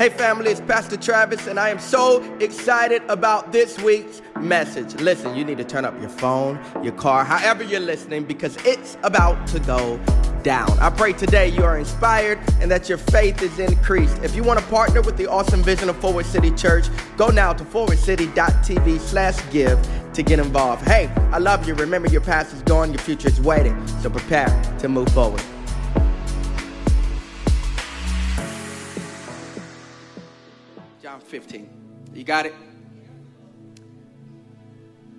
Hey, family, it's Pastor Travis, and I am so excited about this week's message. Listen, you need to turn up your phone, your car, however you're listening, because it's about to go down. I pray today you are inspired and that your faith is increased. If you want to partner with the awesome vision of Forward City Church, go now to forwardcity.tv slash give to get involved. Hey, I love you. Remember, your past is gone, your future is waiting. So prepare to move forward. 15. You got it?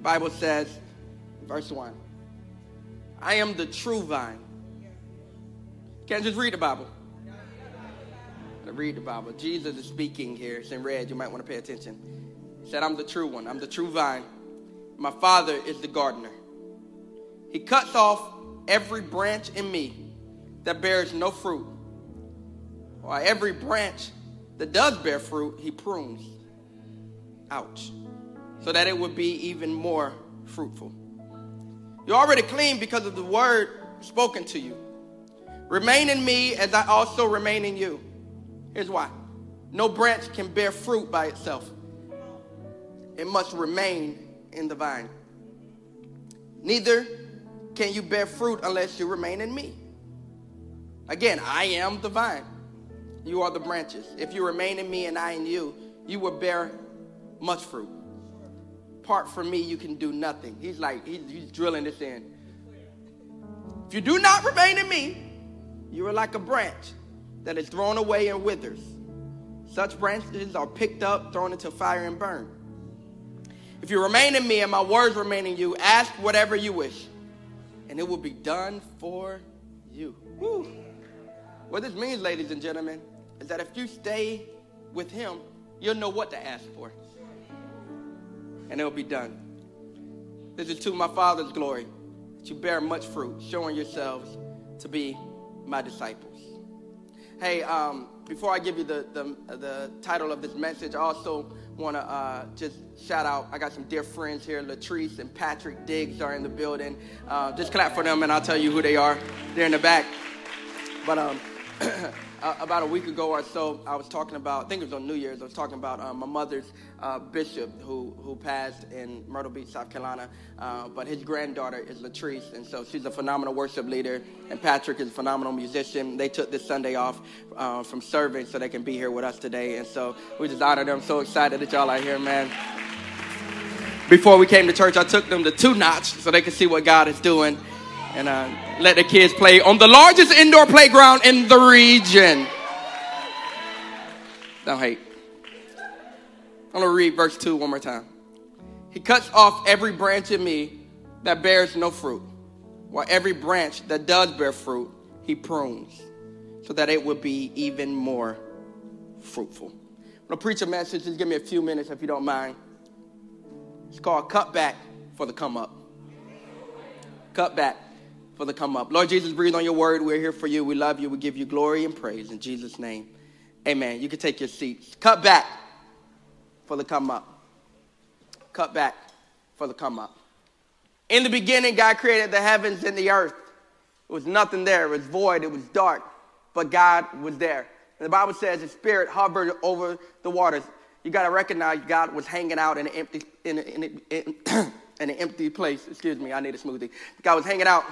Bible says, verse 1. I am the true vine. Can't just read the Bible. To Read the Bible. Jesus is speaking here. It's in red. You might want to pay attention. He said, I'm the true one. I'm the true vine. My Father is the gardener. He cuts off every branch in me that bears no fruit, or every branch that does bear fruit, he prunes. Ouch. So that it would be even more fruitful. You're already clean because of the word spoken to you. Remain in me as I also remain in you. Here's why no branch can bear fruit by itself, it must remain in the vine. Neither can you bear fruit unless you remain in me. Again, I am the vine. You are the branches. If you remain in me and I in you, you will bear much fruit. Apart from me, you can do nothing. He's like, he's, he's drilling this in. If you do not remain in me, you are like a branch that is thrown away and withers. Such branches are picked up, thrown into fire, and burned. If you remain in me and my words remain in you, ask whatever you wish, and it will be done for you. Woo. What this means, ladies and gentlemen, that if you stay with Him, you'll know what to ask for. And it'll be done. This is to my Father's glory that you bear much fruit, showing yourselves to be my disciples. Hey, um, before I give you the, the, the, title of this message, I also want to uh, just shout out. I got some dear friends here. Latrice and Patrick Diggs are in the building. Uh, just clap for them, and I'll tell you who they are. They're in the back. But um, uh, about a week ago or so, I was talking about, I think it was on New Year's, I was talking about uh, my mother's uh, bishop who, who passed in Myrtle Beach, South Carolina. Uh, but his granddaughter is Latrice, and so she's a phenomenal worship leader, and Patrick is a phenomenal musician. They took this Sunday off uh, from serving so they can be here with us today, and so we just honor them. So excited that y'all are here, man. Before we came to church, I took them to Two Notch so they could see what God is doing and uh, let the kids play on the largest indoor playground in the region. Don't hate. I'm going to read verse 2 one more time. He cuts off every branch in me that bears no fruit, while every branch that does bear fruit, he prunes, so that it will be even more fruitful. I'm going to preach a message. Just give me a few minutes if you don't mind. It's called Cut Back for the Come Up. Cut Back for the come up. Lord Jesus, breathe on your word. We're here for you. We love you. We give you glory and praise in Jesus' name. Amen. You can take your seats. Cut back for the come up. Cut back for the come up. In the beginning, God created the heavens and the earth. It was nothing there. It was void. It was dark. But God was there. And the Bible says the Spirit hovered over the waters. You got to recognize God was hanging out in an empty, in, a, in, a, in, in an empty place. Excuse me, I need a smoothie. God was hanging out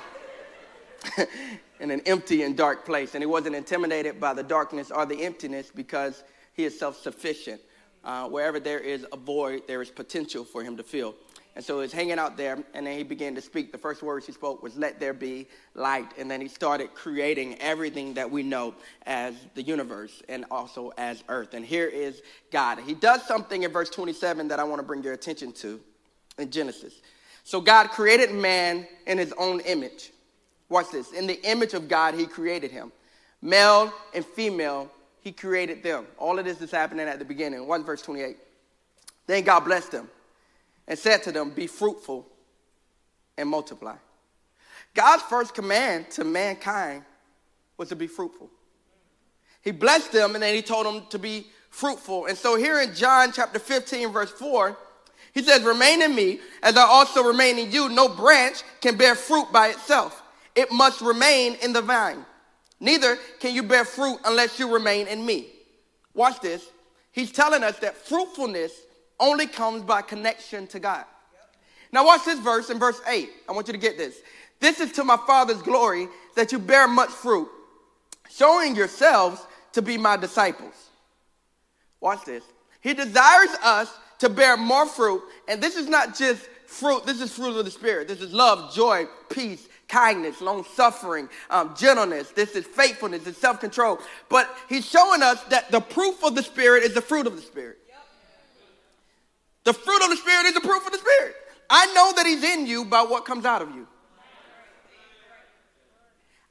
in an empty and dark place. And he wasn't intimidated by the darkness or the emptiness because he is self sufficient. Uh, wherever there is a void, there is potential for him to fill. And so he's hanging out there, and then he began to speak. The first words he spoke was, Let there be light. And then he started creating everything that we know as the universe and also as earth. And here is God. He does something in verse 27 that I want to bring your attention to in Genesis. So God created man in his own image. Watch this. In the image of God, he created him. Male and female, he created them. All of this is happening at the beginning. 1 verse 28. Then God blessed them and said to them, Be fruitful and multiply. God's first command to mankind was to be fruitful. He blessed them and then he told them to be fruitful. And so here in John chapter 15, verse 4, he says, Remain in me as I also remain in you. No branch can bear fruit by itself it must remain in the vine. Neither can you bear fruit unless you remain in me. Watch this. he's telling us that fruitfulness only comes by connection to God. Now, watch this verse in verse 8. I want you to get this. This is to my Father's glory that you bear much fruit, showing yourselves to be my disciples. Watch this. He desires us to bear more fruit, and this is not just fruit, this is fruit of the Spirit. This is love, joy, peace, kindness, long suffering, um, gentleness. This is faithfulness and self control. But he's showing us that the proof of the Spirit is the fruit of the Spirit. The fruit of the Spirit is the proof of the Spirit. I know that he's in you by what comes out of you.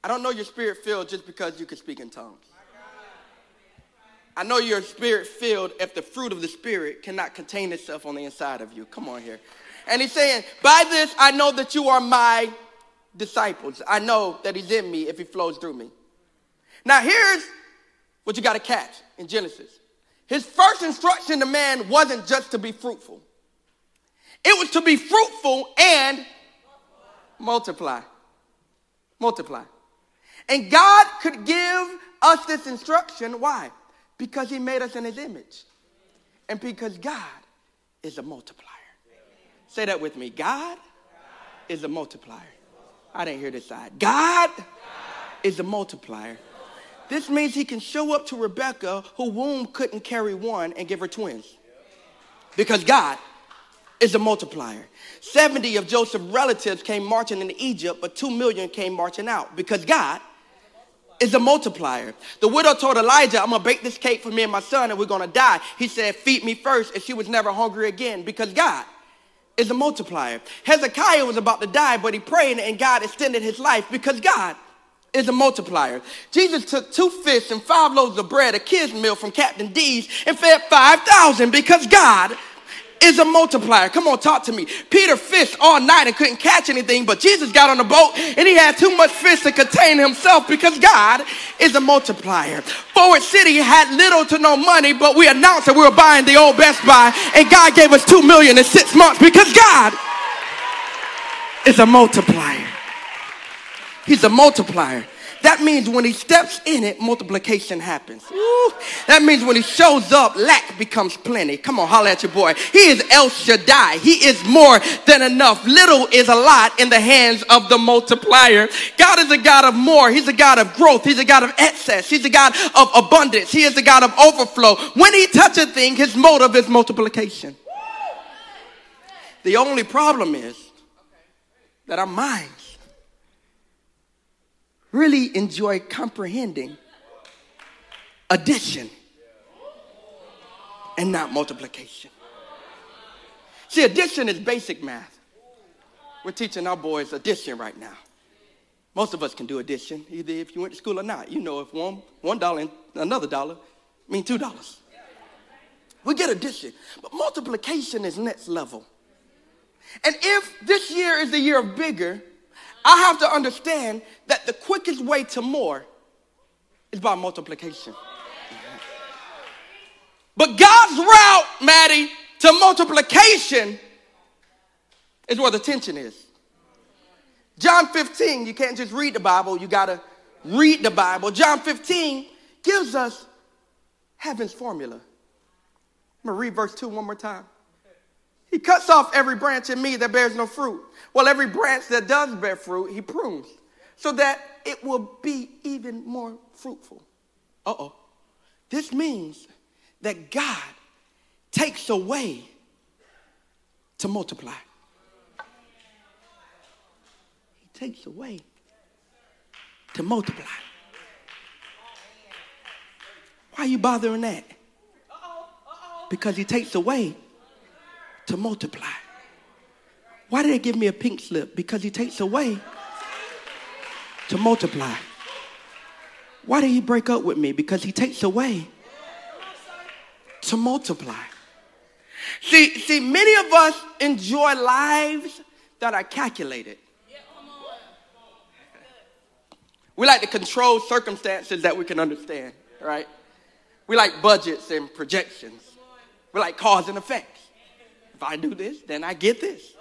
I don't know your spirit filled just because you can speak in tongues. I know you're spirit filled if the fruit of the Spirit cannot contain itself on the inside of you. Come on here. And he's saying, By this I know that you are my disciples. I know that he's in me if he flows through me. Now, here's what you got to catch in Genesis. His first instruction to man wasn't just to be fruitful, it was to be fruitful and multiply. Multiply. And God could give us this instruction. Why? Because he made us in his image. And because God is a multiplier. Say that with me. God is a multiplier. I didn't hear this side. God is a multiplier. This means he can show up to Rebecca, who womb couldn't carry one, and give her twins. Because God is a multiplier. 70 of Joseph's relatives came marching into Egypt, but 2 million came marching out because God is a multiplier. The widow told Elijah, I'm gonna bake this cake for me and my son, and we're gonna die. He said, Feed me first, and she was never hungry again because God is a multiplier. Hezekiah was about to die, but he prayed, and God extended his life because God is a multiplier. Jesus took two fish and five loaves of bread, a kid's meal from Captain D's, and fed 5,000 because God is a multiplier. Come on, talk to me. Peter fished all night and couldn't catch anything, but Jesus got on the boat and he had too much fish to contain himself because God is a multiplier. Forward City had little to no money, but we announced that we were buying the old Best Buy and God gave us two million in six months because God is a multiplier. He's a multiplier. That means when he steps in it, multiplication happens. Ooh. That means when he shows up, lack becomes plenty. Come on, holler at your boy. He is El Shaddai. He is more than enough. Little is a lot in the hands of the multiplier. God is a God of more. He's a God of growth. He's a God of excess. He's a God of abundance. He is a God of overflow. When he touches a thing, his motive is multiplication. The only problem is that our mind really enjoy comprehending addition and not multiplication. See, addition is basic math. We're teaching our boys addition right now. Most of us can do addition, either if you went to school or not. You know, if one one dollar and another dollar mean two dollars. We get addition, but multiplication is next level. And if this year is the year of bigger, I have to understand that the quickest way to more is by multiplication. But God's route, Maddie, to multiplication is where the tension is. John 15, you can't just read the Bible, you got to read the Bible. John 15 gives us heaven's formula. I'm to read verse 2 one more time. He cuts off every branch in me that bears no fruit. Well, every branch that does bear fruit, he prunes so that it will be even more fruitful. Uh oh. This means that God takes away to multiply. He takes away to multiply. Why are you bothering that? Because he takes away to multiply. Why did they give me a pink slip? Because he takes away to multiply. Why did he break up with me? Because he takes away to multiply. See, see, many of us enjoy lives that are calculated. We like to control circumstances that we can understand, right? We like budgets and projections. We like cause and effect. If I do this, then I get this.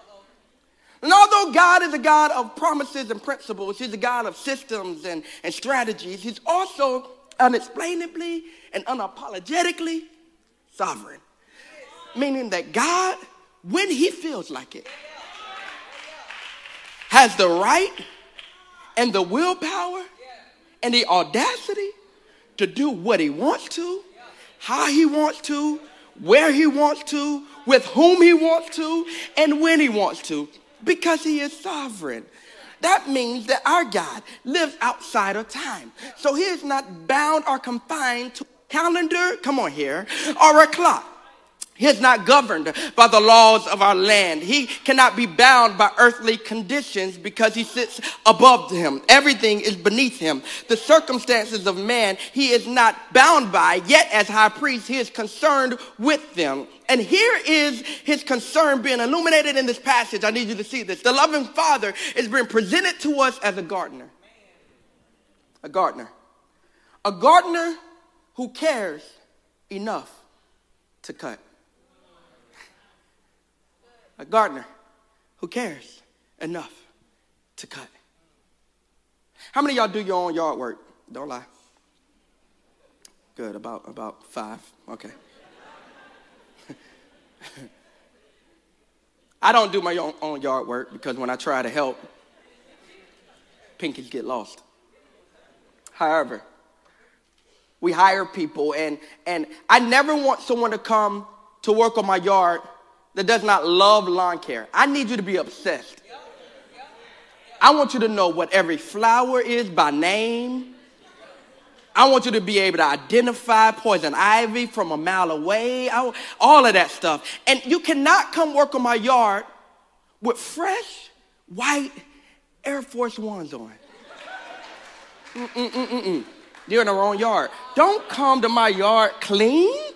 And although God is a God of promises and principles, He's a God of systems and, and strategies, He's also unexplainably and unapologetically sovereign. Meaning that God, when he feels like it, has the right and the willpower and the audacity to do what he wants to, how he wants to, where he wants to, with whom he wants to, and when he wants to, because he is sovereign. That means that our God lives outside of time. So he is not bound or confined to calendar, come on here, or a clock. He is not governed by the laws of our land. He cannot be bound by earthly conditions because he sits above him. Everything is beneath him. The circumstances of man he is not bound by, yet as high priest, he is concerned with them. And here is his concern being illuminated in this passage. I need you to see this. The loving father is being presented to us as a gardener. A gardener. A gardener who cares enough to cut a gardener who cares enough to cut. How many y'all do your own yard work? Don't lie. Good, about about five. Okay. I don't do my own, own yard work because when I try to help, pinkies get lost. However, we hire people and and I never want someone to come to work on my yard that does not love lawn care. I need you to be obsessed. I want you to know what every flower is by name. I want you to be able to identify poison ivy from a mile away, all of that stuff. And you cannot come work on my yard with fresh white Air Force Ones on. Mm-mm-mm-mm. You're in the wrong yard. Don't come to my yard clean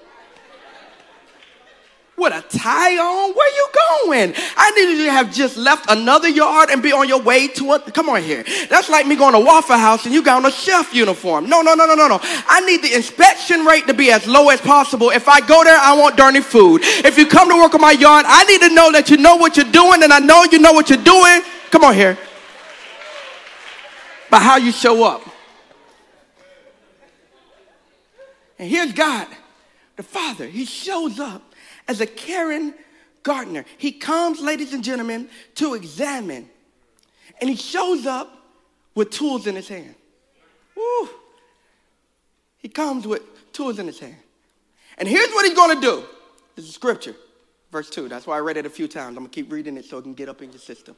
with a tie on? Where you going? I needed you to have just left another yard and be on your way to it. Come on here. That's like me going to Waffle House and you got on a chef uniform. No, no, no, no, no, no. I need the inspection rate to be as low as possible. If I go there, I want dirty food. If you come to work on my yard, I need to know that you know what you're doing and I know you know what you're doing. Come on here. By how you show up. And here's God, the Father. He shows up as a caring gardener. He comes, ladies and gentlemen, to examine. And he shows up with tools in his hand. Woo. He comes with tools in his hand. And here's what he's going to do. This is scripture, verse 2. That's why I read it a few times. I'm going to keep reading it so it can get up in your system.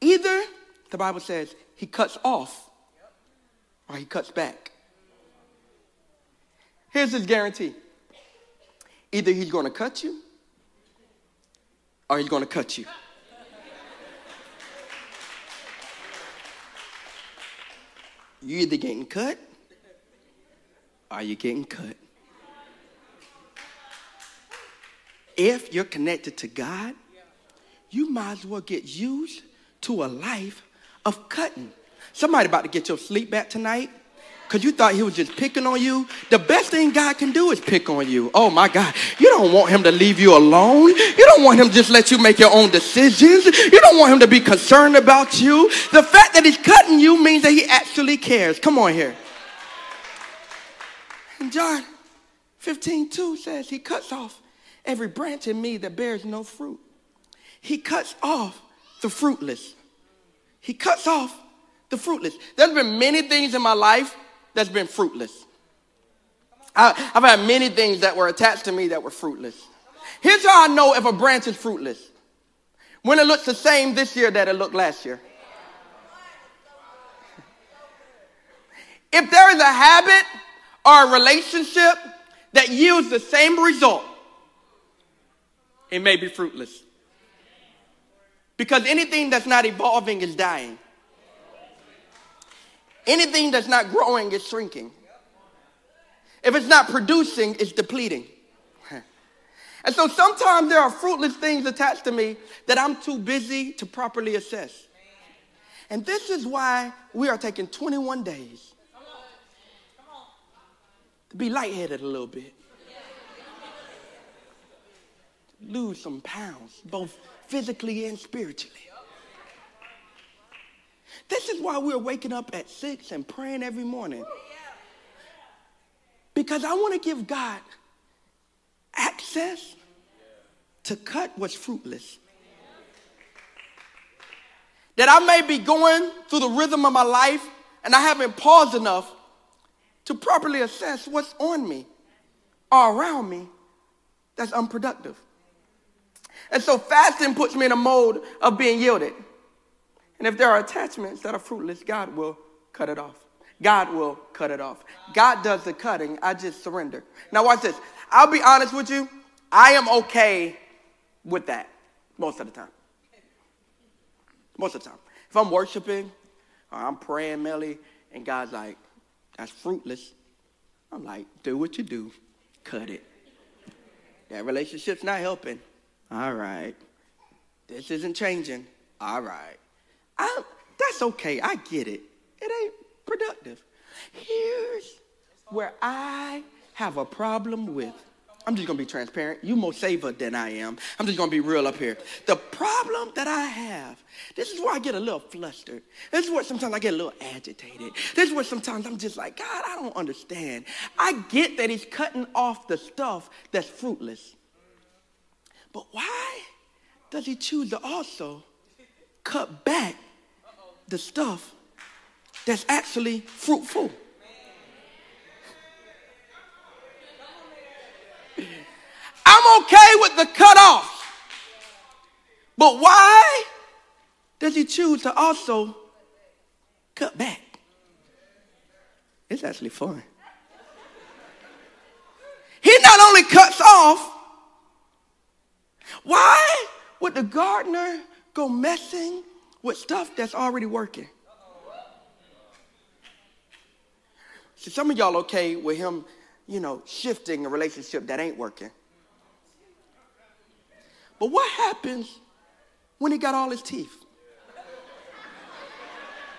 Either, the Bible says, he cuts off or he cuts back. Here's his guarantee Either he's going to cut you or he's going to cut you. You either getting cut or you're getting cut. If you're connected to God, you might as well get used to a life of cutting. Somebody about to get your sleep back tonight because you thought he was just picking on you. The best thing God can do is pick on you. Oh my God. You don't want him to leave you alone. You don't want him to just let you make your own decisions. You don't want him to be concerned about you. The fact that he's cutting you means that he actually cares. Come on here. And John 15, 2 says, He cuts off every branch in me that bears no fruit. He cuts off the fruitless. He cuts off the fruitless. There's been many things in my life that's been fruitless. I, have had many things that were attached to me that were fruitless. Here's how I know if a branch is fruitless when it looks the same this year that it looked last year. If there is a habit or a relationship that yields the same result, it may be fruitless. Because anything that's not evolving is dying. Anything that's not growing is shrinking. If it's not producing, it's depleting. And so sometimes there are fruitless things attached to me that I'm too busy to properly assess. And this is why we are taking 21 days to be lightheaded a little bit, lose some pounds, both physically and spiritually. This is why we're waking up at six and praying every morning. Because I want to give God access to cut what's fruitless. That I may be going through the rhythm of my life and I haven't paused enough to properly assess what's on me or around me that's unproductive. And so fasting puts me in a mode of being yielded. And if there are attachments that are fruitless, God will cut it off. God will cut it off. God does the cutting. I just surrender. Now, watch this. I'll be honest with you. I am okay with that most of the time. Most of the time. If I'm worshiping or I'm praying, Melly, and God's like, that's fruitless, I'm like, do what you do, cut it. That relationship's not helping. All right. This isn't changing. All right. I, that's okay. I get it. It ain't productive. Here's where I have a problem with. I'm just gonna be transparent. You more saver than I am. I'm just gonna be real up here. The problem that I have, this is where I get a little flustered. This is where sometimes I get a little agitated. This is where sometimes I'm just like, God, I don't understand. I get that He's cutting off the stuff that's fruitless. But why does He choose to also cut back the stuff that's actually fruitful. I'm okay with the cutoff. But why does he choose to also cut back? It's actually fun. He not only cuts off, why would the gardener go messing with stuff that's already working? See, some of y'all okay with him, you know, shifting a relationship that ain't working. But what happens when he got all his teeth?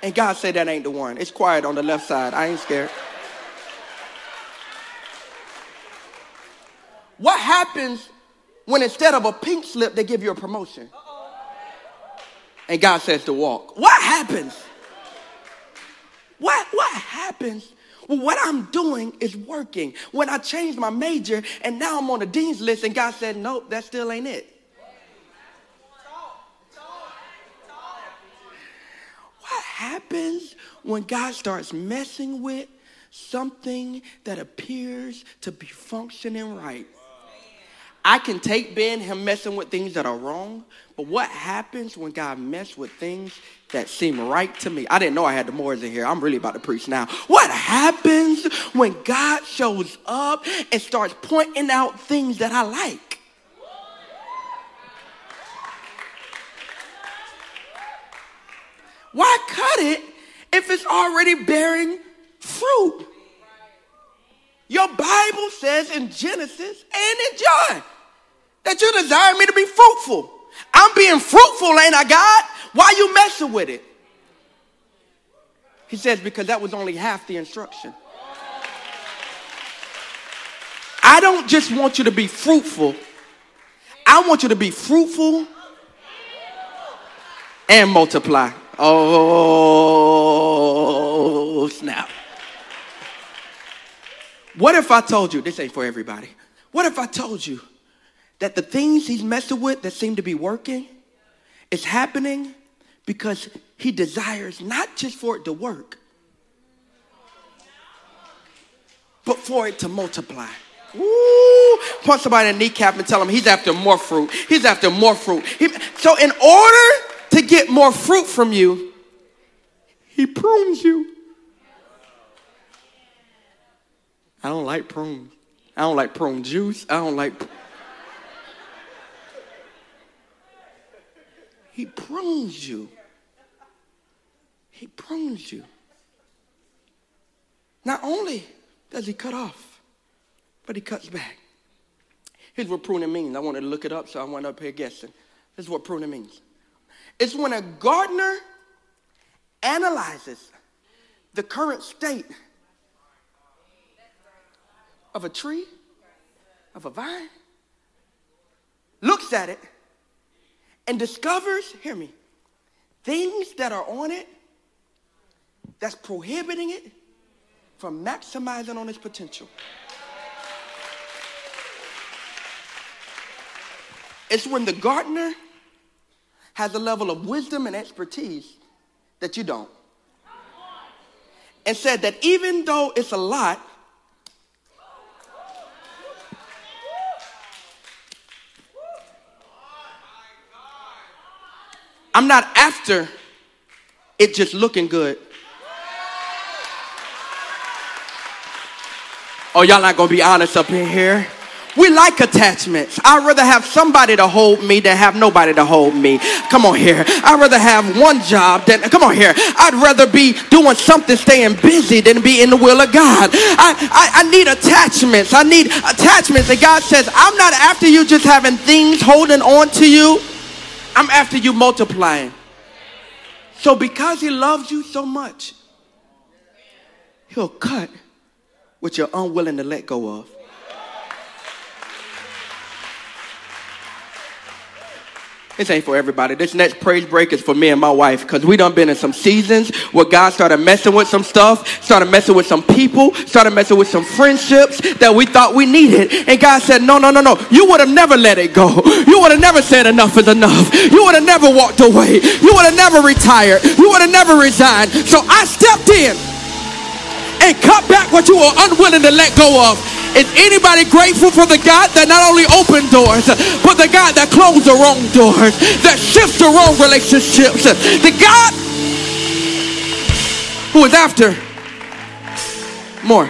And God said that ain't the one. It's quiet on the left side. I ain't scared. What happens when instead of a pink slip, they give you a promotion? And God says to walk. What happens? What, what happens well, what I'm doing is working. When I changed my major and now I'm on the dean's list, and God said, Nope, that still ain't it. What happens when God starts messing with something that appears to be functioning right? I can take Ben, him messing with things that are wrong, but what happens when God messes with things that seem right to me? I didn't know I had the Moors in here. I'm really about to preach now. What happens when God shows up and starts pointing out things that I like? Why cut it if it's already bearing fruit? Your Bible says in Genesis and in John that you desire me to be fruitful. I'm being fruitful, ain't I, God? Why you messing with it? He says, because that was only half the instruction. I don't just want you to be fruitful, I want you to be fruitful and multiply. Oh, snap. What if I told you, this ain't for everybody. What if I told you that the things he's messing with that seem to be working is happening because he desires not just for it to work, but for it to multiply. Ooh, point somebody in the kneecap and tell him he's after more fruit. He's after more fruit. He, so, in order to get more fruit from you, he prunes you. I don't like prunes. I don't like prune juice. I don't like. He prunes you. He prunes you. Not only does he cut off, but he cuts back. Here's what pruning means. I wanted to look it up, so I went up here guessing. This is what pruning means. It's when a gardener analyzes the current state of a tree, of a vine, looks at it, and discovers, hear me, things that are on it that's prohibiting it from maximizing on its potential. It's when the gardener has a level of wisdom and expertise that you don't. And said that even though it's a lot, I'm not after it just looking good. Oh, y'all not gonna be honest up in here. We like attachments. I'd rather have somebody to hold me than have nobody to hold me. Come on here. I'd rather have one job than, come on here. I'd rather be doing something, staying busy than be in the will of God. I, I, I need attachments. I need attachments. And God says, I'm not after you just having things holding on to you. I'm after you multiplying. So because he loves you so much, he'll cut what you're unwilling to let go of. This ain't for everybody. This next praise break is for me and my wife because we done been in some seasons where God started messing with some stuff, started messing with some people, started messing with some friendships that we thought we needed. And God said, No, no, no, no. You would have never let it go. You would have never said enough is enough. You would have never walked away. You would have never retired. You would have never resigned. So I stepped in and cut back what you were unwilling to let go of. Is anybody grateful for the God that not only opened doors, but the God that closed the wrong doors, that shifts the wrong relationships, the God who is after more,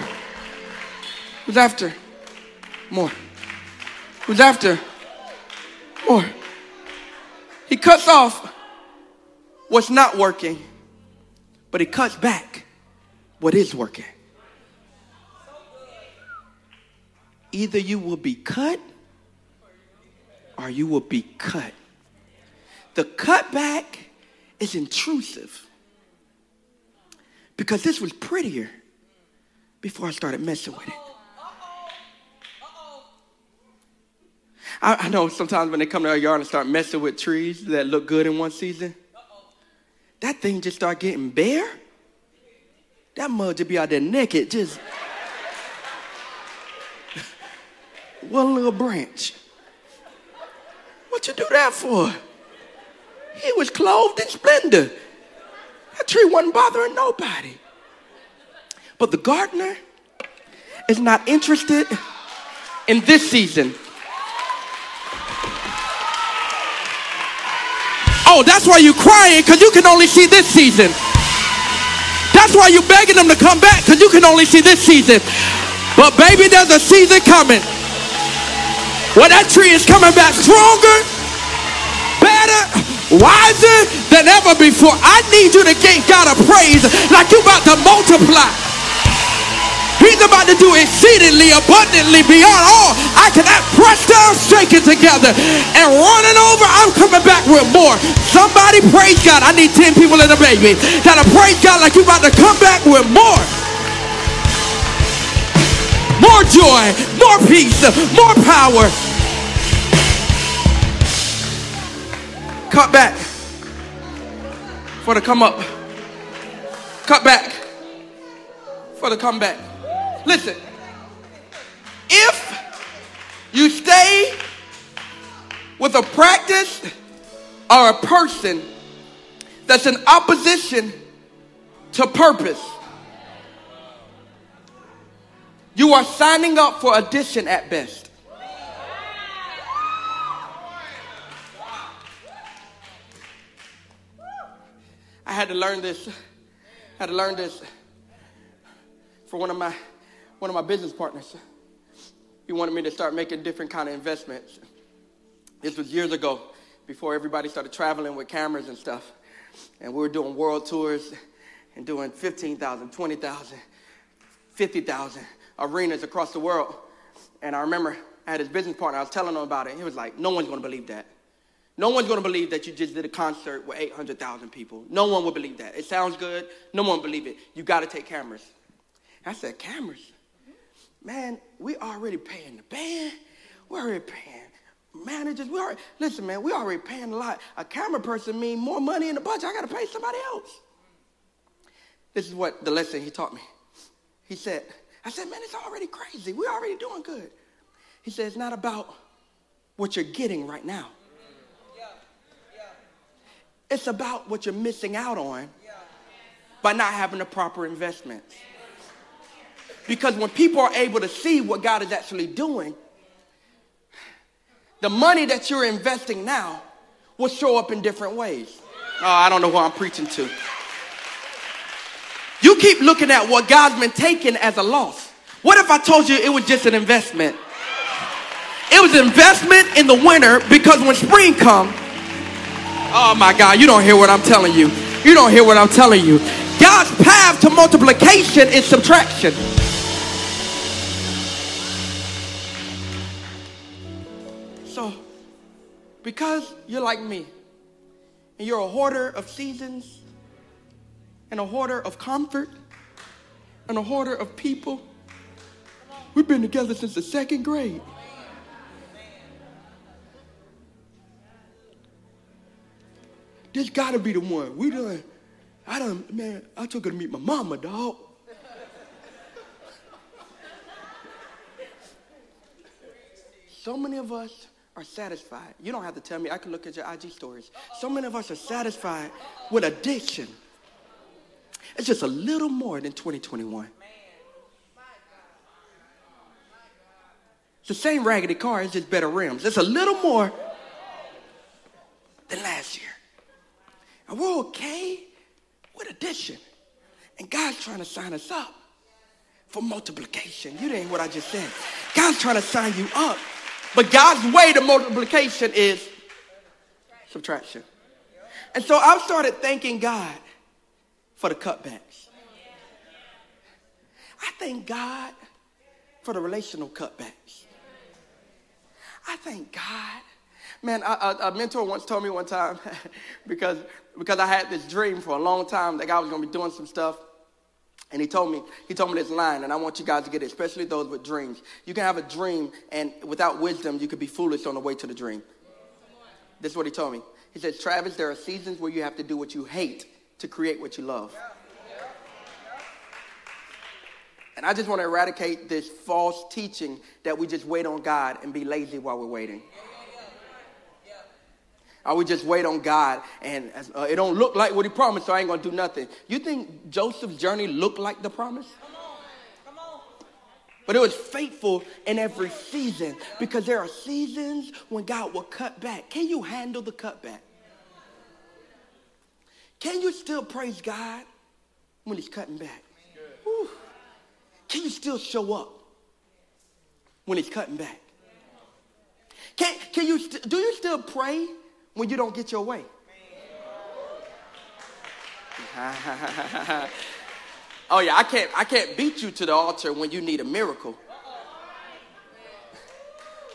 who's after more, who's after more. He cuts off what's not working, but he cuts back what is working. Either you will be cut or you will be cut. The cutback is intrusive because this was prettier before I started messing with it. I, I, know sometimes when they come to our yard and start messing with trees that look good in one season, that thing just start getting bare. That mud just be out there naked, just one little branch. What you do that for? He was clothed in splendor. That tree wasn't bothering nobody. But the gardener is not interested in this season. Oh, that's why you're crying because you can only see this season. That's why you're begging them to come back because you can only see this season. But baby, there's a season coming. Well, that tree is coming back stronger, better, wiser than ever before. I need you to give God a praise like you're about to multiply. He's about to do exceedingly abundantly beyond all I can add. Press down, shake it together, and running over. I'm coming back with more. Somebody praise God. I need 10 people in the baby that'll praise God like you're about to come back with more more joy, more peace, more power. Cut back for the come up. Cut back for the comeback. Listen, if you stay with a practice or a person that's in opposition to purpose, you are signing up for addition at best. I had to learn this. I had to learn this for one of my one of my business partners. He wanted me to start making different kind of investments. This was years ago, before everybody started traveling with cameras and stuff. And we were doing world tours and doing 15,000, 20,000, 50,000 arenas across the world. And I remember I had his business partner, I was telling him about it. He was like, No one's gonna believe that. No one's gonna believe that you just did a concert with 800,000 people. No one will believe that. It sounds good, no one will believe it. You gotta take cameras. I said, Cameras? Man, we already paying the band, we're already paying managers. We already, listen, man, we already paying a lot. A camera person mean more money in the budget. I gotta pay somebody else. This is what the lesson he taught me. He said, I said, man, it's already crazy. We're already doing good. He said, it's not about what you're getting right now. It's about what you're missing out on by not having the proper investments. Because when people are able to see what God is actually doing, the money that you're investing now will show up in different ways. Oh, I don't know who I'm preaching to. You keep looking at what God's been taking as a loss. What if I told you it was just an investment? It was investment in the winter because when spring comes, oh my God, you don't hear what I'm telling you. You don't hear what I'm telling you. God's path to multiplication is subtraction. So, because you're like me, and you're a hoarder of seasons, and a hoarder of comfort, and a hoarder of people, we've been together since the second grade. This gotta be the one. We done, I done, man, I took her to meet my mama, dog. So many of us are satisfied. You don't have to tell me. I can look at your IG stories. So many of us are satisfied with addiction. It's just a little more than 2021. It's the same raggedy car, it's just better rims. It's a little more than last year. And we're okay with addition. And God's trying to sign us up for multiplication. You didn't what I just said. God's trying to sign you up but God's way to multiplication is subtraction. And so I've started thanking God for the cutbacks. I thank God for the relational cutbacks. I thank God. Man, a, a, a mentor once told me one time because, because I had this dream for a long time that God was going to be doing some stuff and he told me, he told me this line, and I want you guys to get it, especially those with dreams. You can have a dream, and without wisdom, you could be foolish on the way to the dream. This is what he told me. He says, Travis, there are seasons where you have to do what you hate to create what you love. And I just want to eradicate this false teaching that we just wait on God and be lazy while we're waiting. I would just wait on God and uh, it don't look like what he promised, so I ain't gonna do nothing. You think Joseph's journey looked like the promise? Come on. Come on. But it was faithful in every season because there are seasons when God will cut back. Can you handle the cutback? Can you still praise God when he's cutting back? Can you still show up when he's cutting back? Can, can you st- do you still pray when you don't get your way. oh yeah, I can't I can't beat you to the altar when you need a miracle.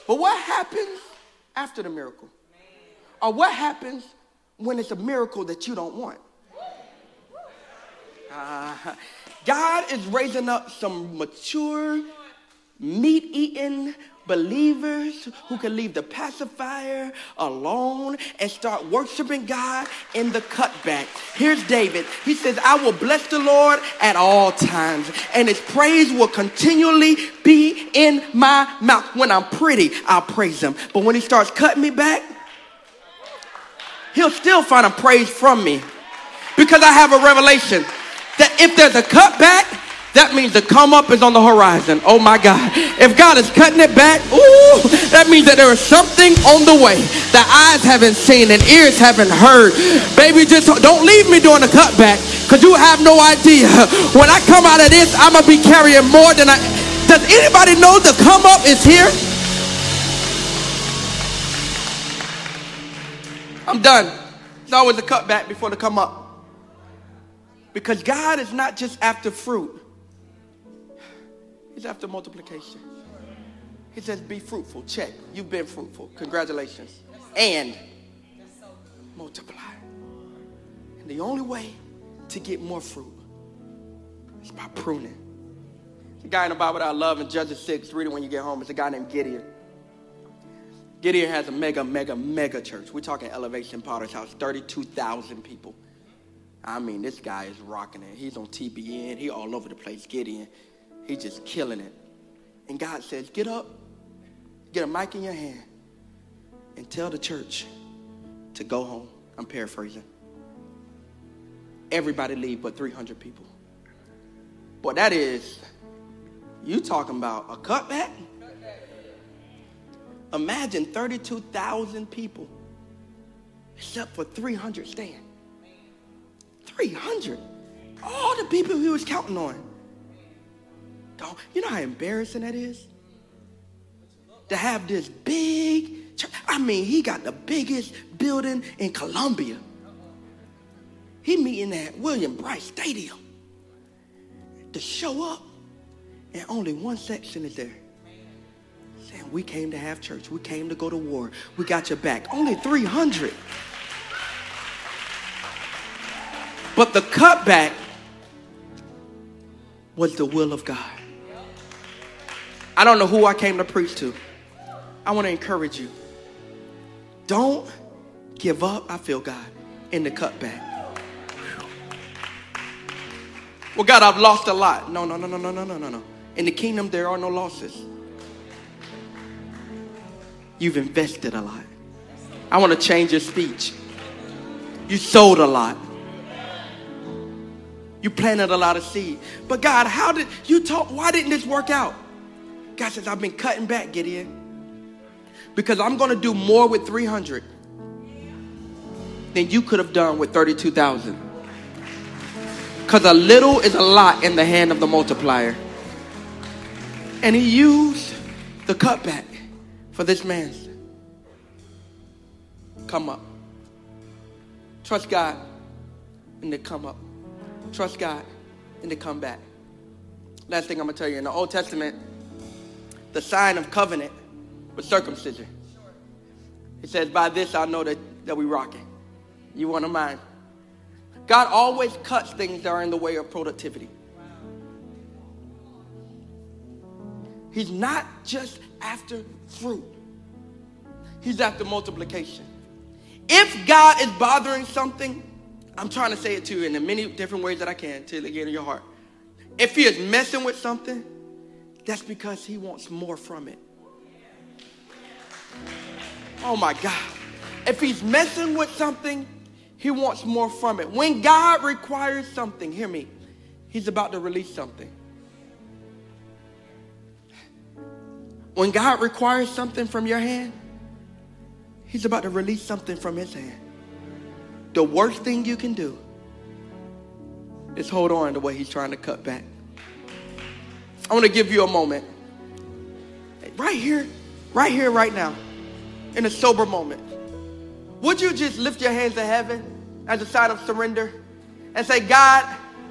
But what happens after the miracle? Or what happens when it's a miracle that you don't want? Uh, God is raising up some mature, meat eating, believers who can leave the pacifier alone and start worshiping God in the cutback. Here's David. He says, I will bless the Lord at all times, and his praise will continually be in my mouth. When I'm pretty, I'll praise him. But when he starts cutting me back, he'll still find a praise from me because I have a revelation that if there's a cutback, that means the come up is on the horizon. Oh my God. If God is cutting it back, ooh, that means that there is something on the way that eyes haven't seen and ears haven't heard. Baby, just don't leave me during the cutback because you have no idea. When I come out of this, I'm going to be carrying more than I. Does anybody know the come up is here? I'm done. It's always a cutback before the come up. Because God is not just after fruit. He's after multiplication. He says, be fruitful. Check. You've been fruitful. Congratulations. And multiply. And the only way to get more fruit is by pruning. The guy in the Bible that I love in Judges 6, read it when you get home, is a guy named Gideon. Gideon has a mega, mega, mega church. We're talking Elevation Potter's House, 32,000 people. I mean, this guy is rocking it. He's on TBN. He all over the place, Gideon. He's just killing it. And God says, get up, get a mic in your hand, and tell the church to go home. I'm paraphrasing. Everybody leave but 300 people. Boy, that is, you talking about a cutback? Imagine 32,000 people, except for 300 stand. 300. All the people he was counting on. Don't, you know how embarrassing that is? To have this big church. I mean, he got the biggest building in Columbia. He meeting at William Brice Stadium. To show up, and only one section is there. We came to have church. We came to go to war. We got your back. Only 300. But the cutback was the will of God. I don't know who I came to preach to. I want to encourage you. Don't give up, I feel God, in the cutback. Well, God, I've lost a lot. No, no, no, no, no, no, no, no, no. In the kingdom, there are no losses. You've invested a lot. I want to change your speech. You sold a lot. You planted a lot of seed. But God, how did you talk? Why didn't this work out? God says, I've been cutting back, Gideon. Because I'm going to do more with 300 than you could have done with 32,000. Because a little is a lot in the hand of the multiplier. And he used the cutback for this man's come up. Trust God and they come up. Trust God and they come back. Last thing I'm going to tell you in the Old Testament, the sign of covenant was circumcision. It says, By this I know that, that we rocking. You want to mind? God always cuts things that are in the way of productivity. He's not just after fruit, He's after multiplication. If God is bothering something, I'm trying to say it to you in the many different ways that I can it get in your heart. If He is messing with something, that's because He wants more from it. Oh my God. If He's messing with something, He wants more from it. When God requires something, hear me, He's about to release something. When God requires something from your hand, He's about to release something from His hand. The worst thing you can do is hold on to what He's trying to cut back. I want to give you a moment. Right here, right here, right now, in a sober moment. Would you just lift your hands to heaven as a sign of surrender and say, God,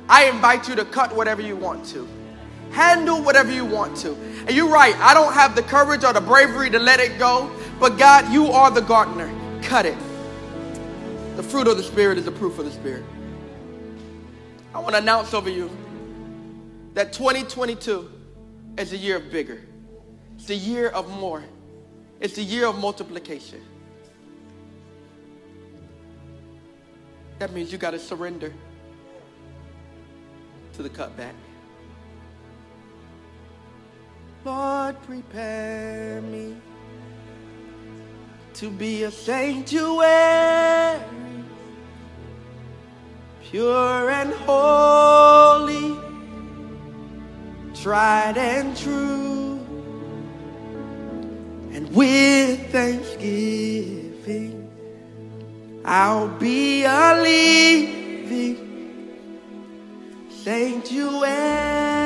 I invite you to cut whatever you want to. Handle whatever you want to. And you're right, I don't have the courage or the bravery to let it go, but God, you are the gardener. Cut it. The fruit of the Spirit is the proof of the Spirit. I want to announce over you that 2022 is a year of bigger. It's a year of more. It's a year of multiplication. That means you got to surrender to the cutback. Lord, prepare me to be a sanctuary, pure and holy, tried and true, and with thanksgiving, I'll be a living sanctuary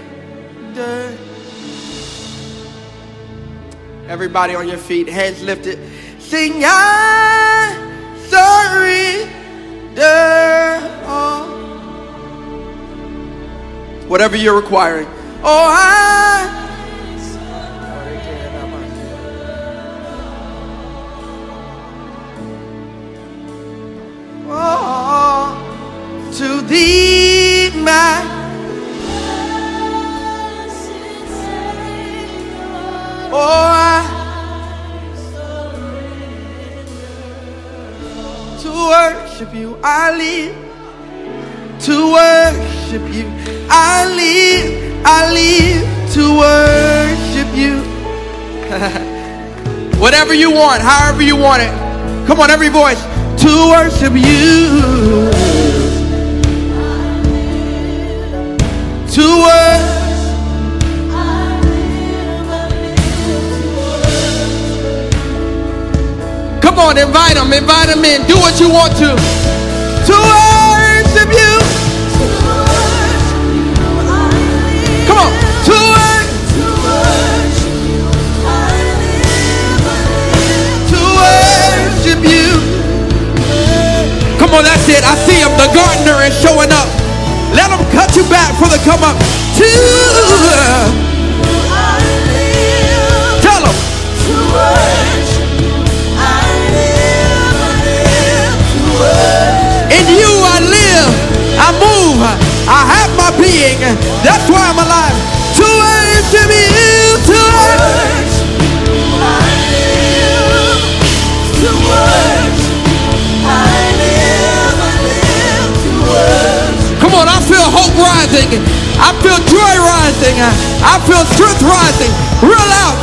day. Everybody on your feet, heads lifted. Sing, I surrender Oh, Whatever you're requiring. Oh, I. Oh, to thee, my. Worship you, I live. To worship you, I live. I live to worship you. Whatever you want, however you want it. Come on, every voice. To worship you. To worship. On, invite them, invite them in. Do what you want to. To worship you. Come on, to worship, to worship you. Come on, that's it. I see him. The gardener is showing up. Let him cut you back for the come up. To my. That's why I'm alive. To worship you, to worship. Come on, I feel hope rising. I feel joy rising. I feel strength rising. Real out.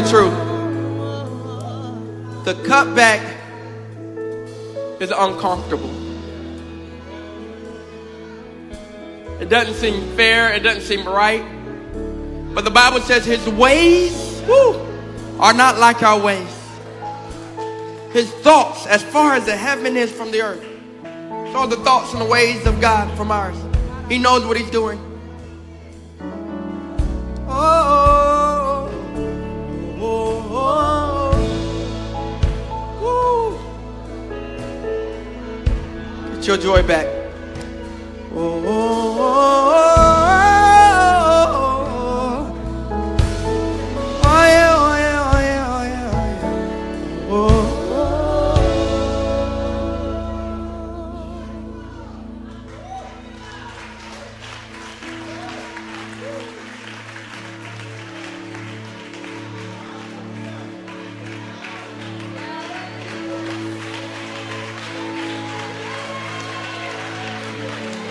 The truth. The cutback is uncomfortable. It doesn't seem fair. It doesn't seem right. But the Bible says his ways woo, are not like our ways. His thoughts, as far as the heaven is from the earth, so are the thoughts and the ways of God from ours. He knows what he's doing. Your joy back.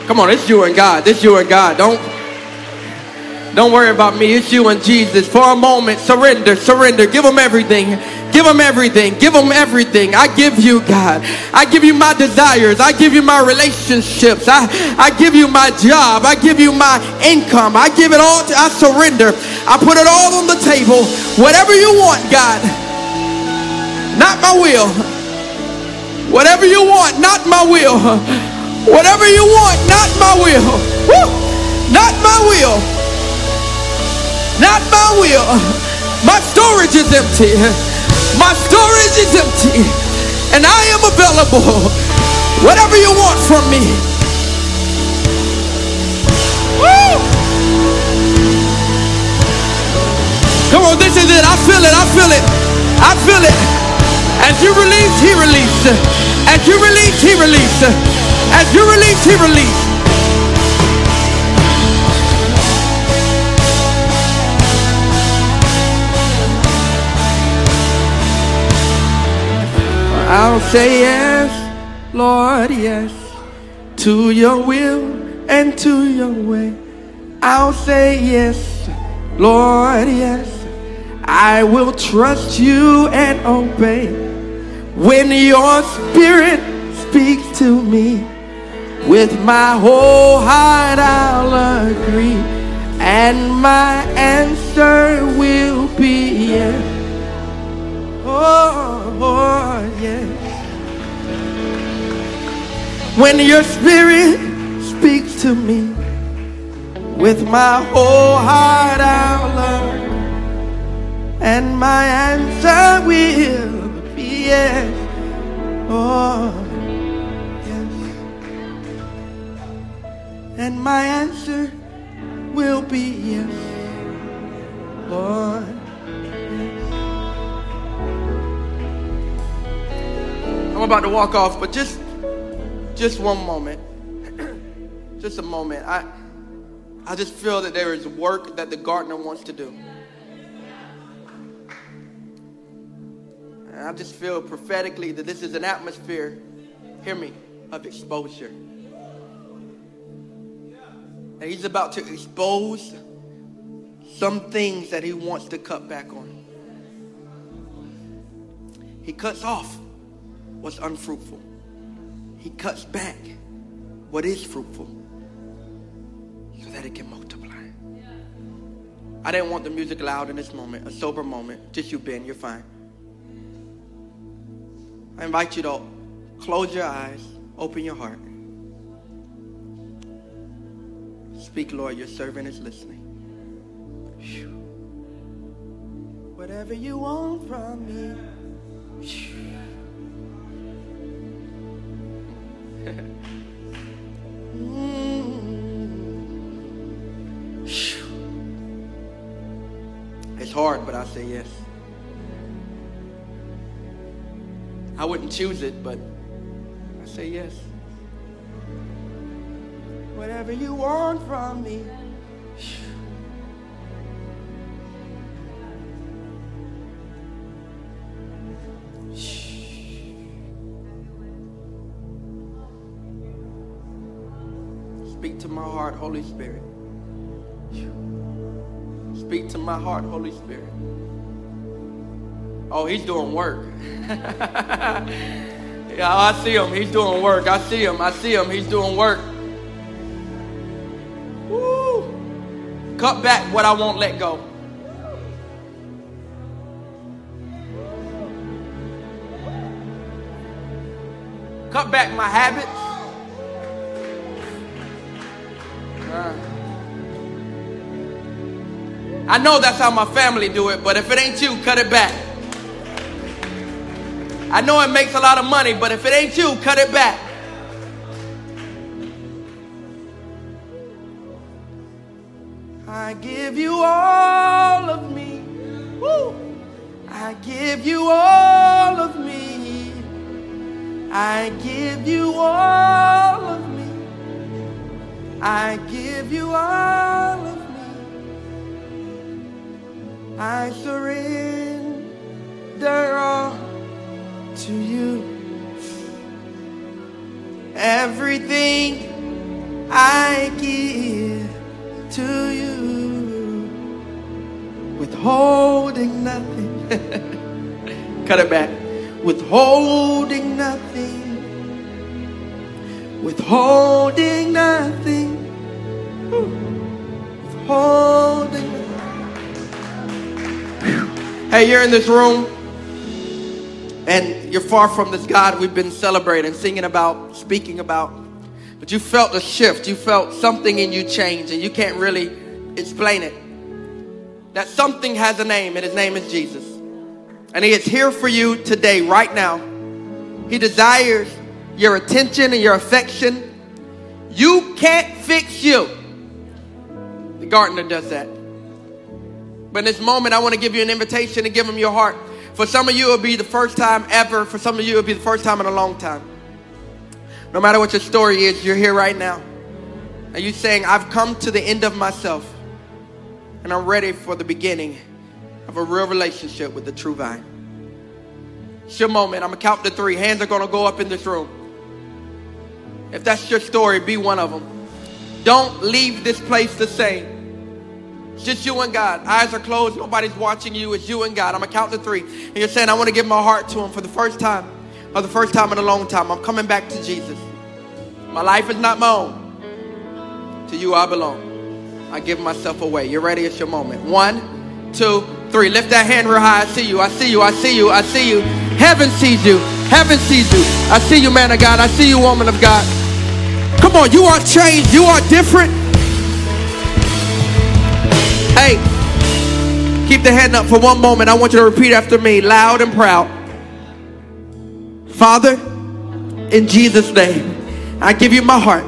Come on, it's you and God. It's you and God. Don't don't worry about me. It's you and Jesus. For a moment, surrender, surrender. Give him everything. Give him everything. Give him everything. I give you, God. I give you my desires. I give you my relationships. I, I give you my job. I give you my income. I give it all to, I surrender. I put it all on the table. Whatever you want, God. Not my will. Whatever you want, not my will. Whatever you want, not my will. Woo! Not my will. Not my will. My storage is empty. My storage is empty. And I am available. Whatever you want from me. Woo! Come on, this is it. I feel it. I feel it. I feel it. As you release, he released. As you release, he released. As you release, he released. I'll say yes, Lord, yes, to your will and to your way. I'll say yes, Lord, yes. I will trust you and obey. When your spirit speaks to me, with my whole heart I'll agree, and my answer will be yes. Oh, oh, yes. When your spirit speaks to me, with my whole heart I'll and And my answer will be yes. Oh, And my answer will be yes. Lord. I'm about to walk off, but just just one moment. just a moment. I I just feel that there is work that the gardener wants to do. And I just feel prophetically that this is an atmosphere, hear me, of exposure. And he's about to expose some things that he wants to cut back on. He cuts off what's unfruitful. He cuts back what is fruitful so that it can multiply. I didn't want the music loud in this moment, a sober moment. Just you, Ben, you're fine. I invite you to close your eyes, open your heart. Speak, Lord, your servant is listening. Whatever you want from me. It's hard, but I say yes. I wouldn't choose it, but I say yes. Whatever you want from me. Speak to my heart, Holy Spirit. Speak to my heart, Holy Spirit. Oh, he's doing work. yeah, I see him. He's doing work. I see him. I see him. He's doing work. Cut back what I won't let go. Cut back my habits. I know that's how my family do it, but if it ain't you, cut it back. I know it makes a lot of money, but if it ain't you, cut it back. I give you all of me. Woo. I give you all of me. I give you all of me. I give you all of me. I surrender all to you. Everything I give to you, withholding nothing. Cut it back. Withholding nothing. Withholding nothing. Withholding. Hey, you're in this room and you're far from this God we've been celebrating, singing about, speaking about. But you felt a shift. You felt something in you change, and you can't really explain it. That something has a name, and his name is Jesus. And he is here for you today, right now. He desires your attention and your affection. You can't fix you. The gardener does that. But in this moment, I want to give you an invitation to give him your heart. For some of you, it'll be the first time ever. For some of you, it'll be the first time in a long time. No matter what your story is, you're here right now. And you're saying, I've come to the end of myself. And I'm ready for the beginning of a real relationship with the true vine. It's your moment. I'm going to count to three. Hands are going to go up in this room. If that's your story, be one of them. Don't leave this place the same. It's just you and God. Eyes are closed. Nobody's watching you. It's you and God. I'm going to count to three. And you're saying, I want to give my heart to Him for the first time or the first time in a long time. I'm coming back to Jesus. My life is not my own. To you I belong. I give myself away. You're ready? It's your moment. One, two, three. Lift that hand real high. I see you. I see you. I see you. I see you. Heaven sees you. Heaven sees you. I see you, man of God. I see you, woman of God. Come on. You are changed. You are different. Hey, Keep the hand up for one moment. I want you to repeat after me, loud and proud. Father, in Jesus' name, I give you my heart.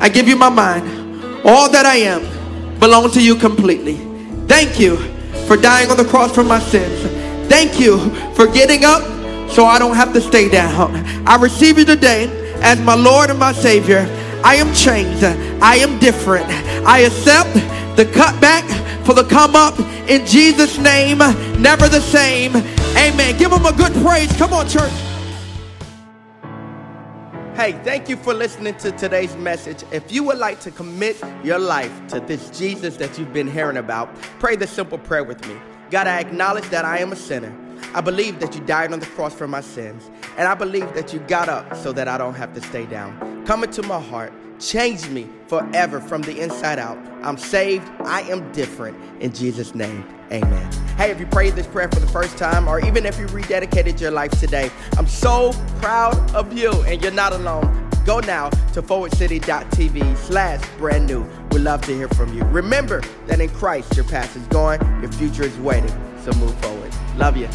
I give you my mind. All that I am belongs to you completely. Thank you for dying on the cross for my sins. Thank you for getting up so I don't have to stay down. I receive you today as my Lord and my Savior. I am changed. I am different. I accept the cutback for the come up in Jesus' name. Never the same. Amen. Give them a good praise. Come on, church. Hey, thank you for listening to today's message. If you would like to commit your life to this Jesus that you've been hearing about, pray this simple prayer with me. God, I acknowledge that I am a sinner. I believe that you died on the cross for my sins. And I believe that you got up so that I don't have to stay down. Come into my heart. Change me forever from the inside out. I'm saved. I am different. In Jesus' name, amen. Hey, if you prayed this prayer for the first time, or even if you rededicated your life today, I'm so proud of you, and you're not alone. Go now to forwardcity.tv slash brand new. We'd love to hear from you. Remember that in Christ, your past is gone, your future is waiting. So move forward. Love you.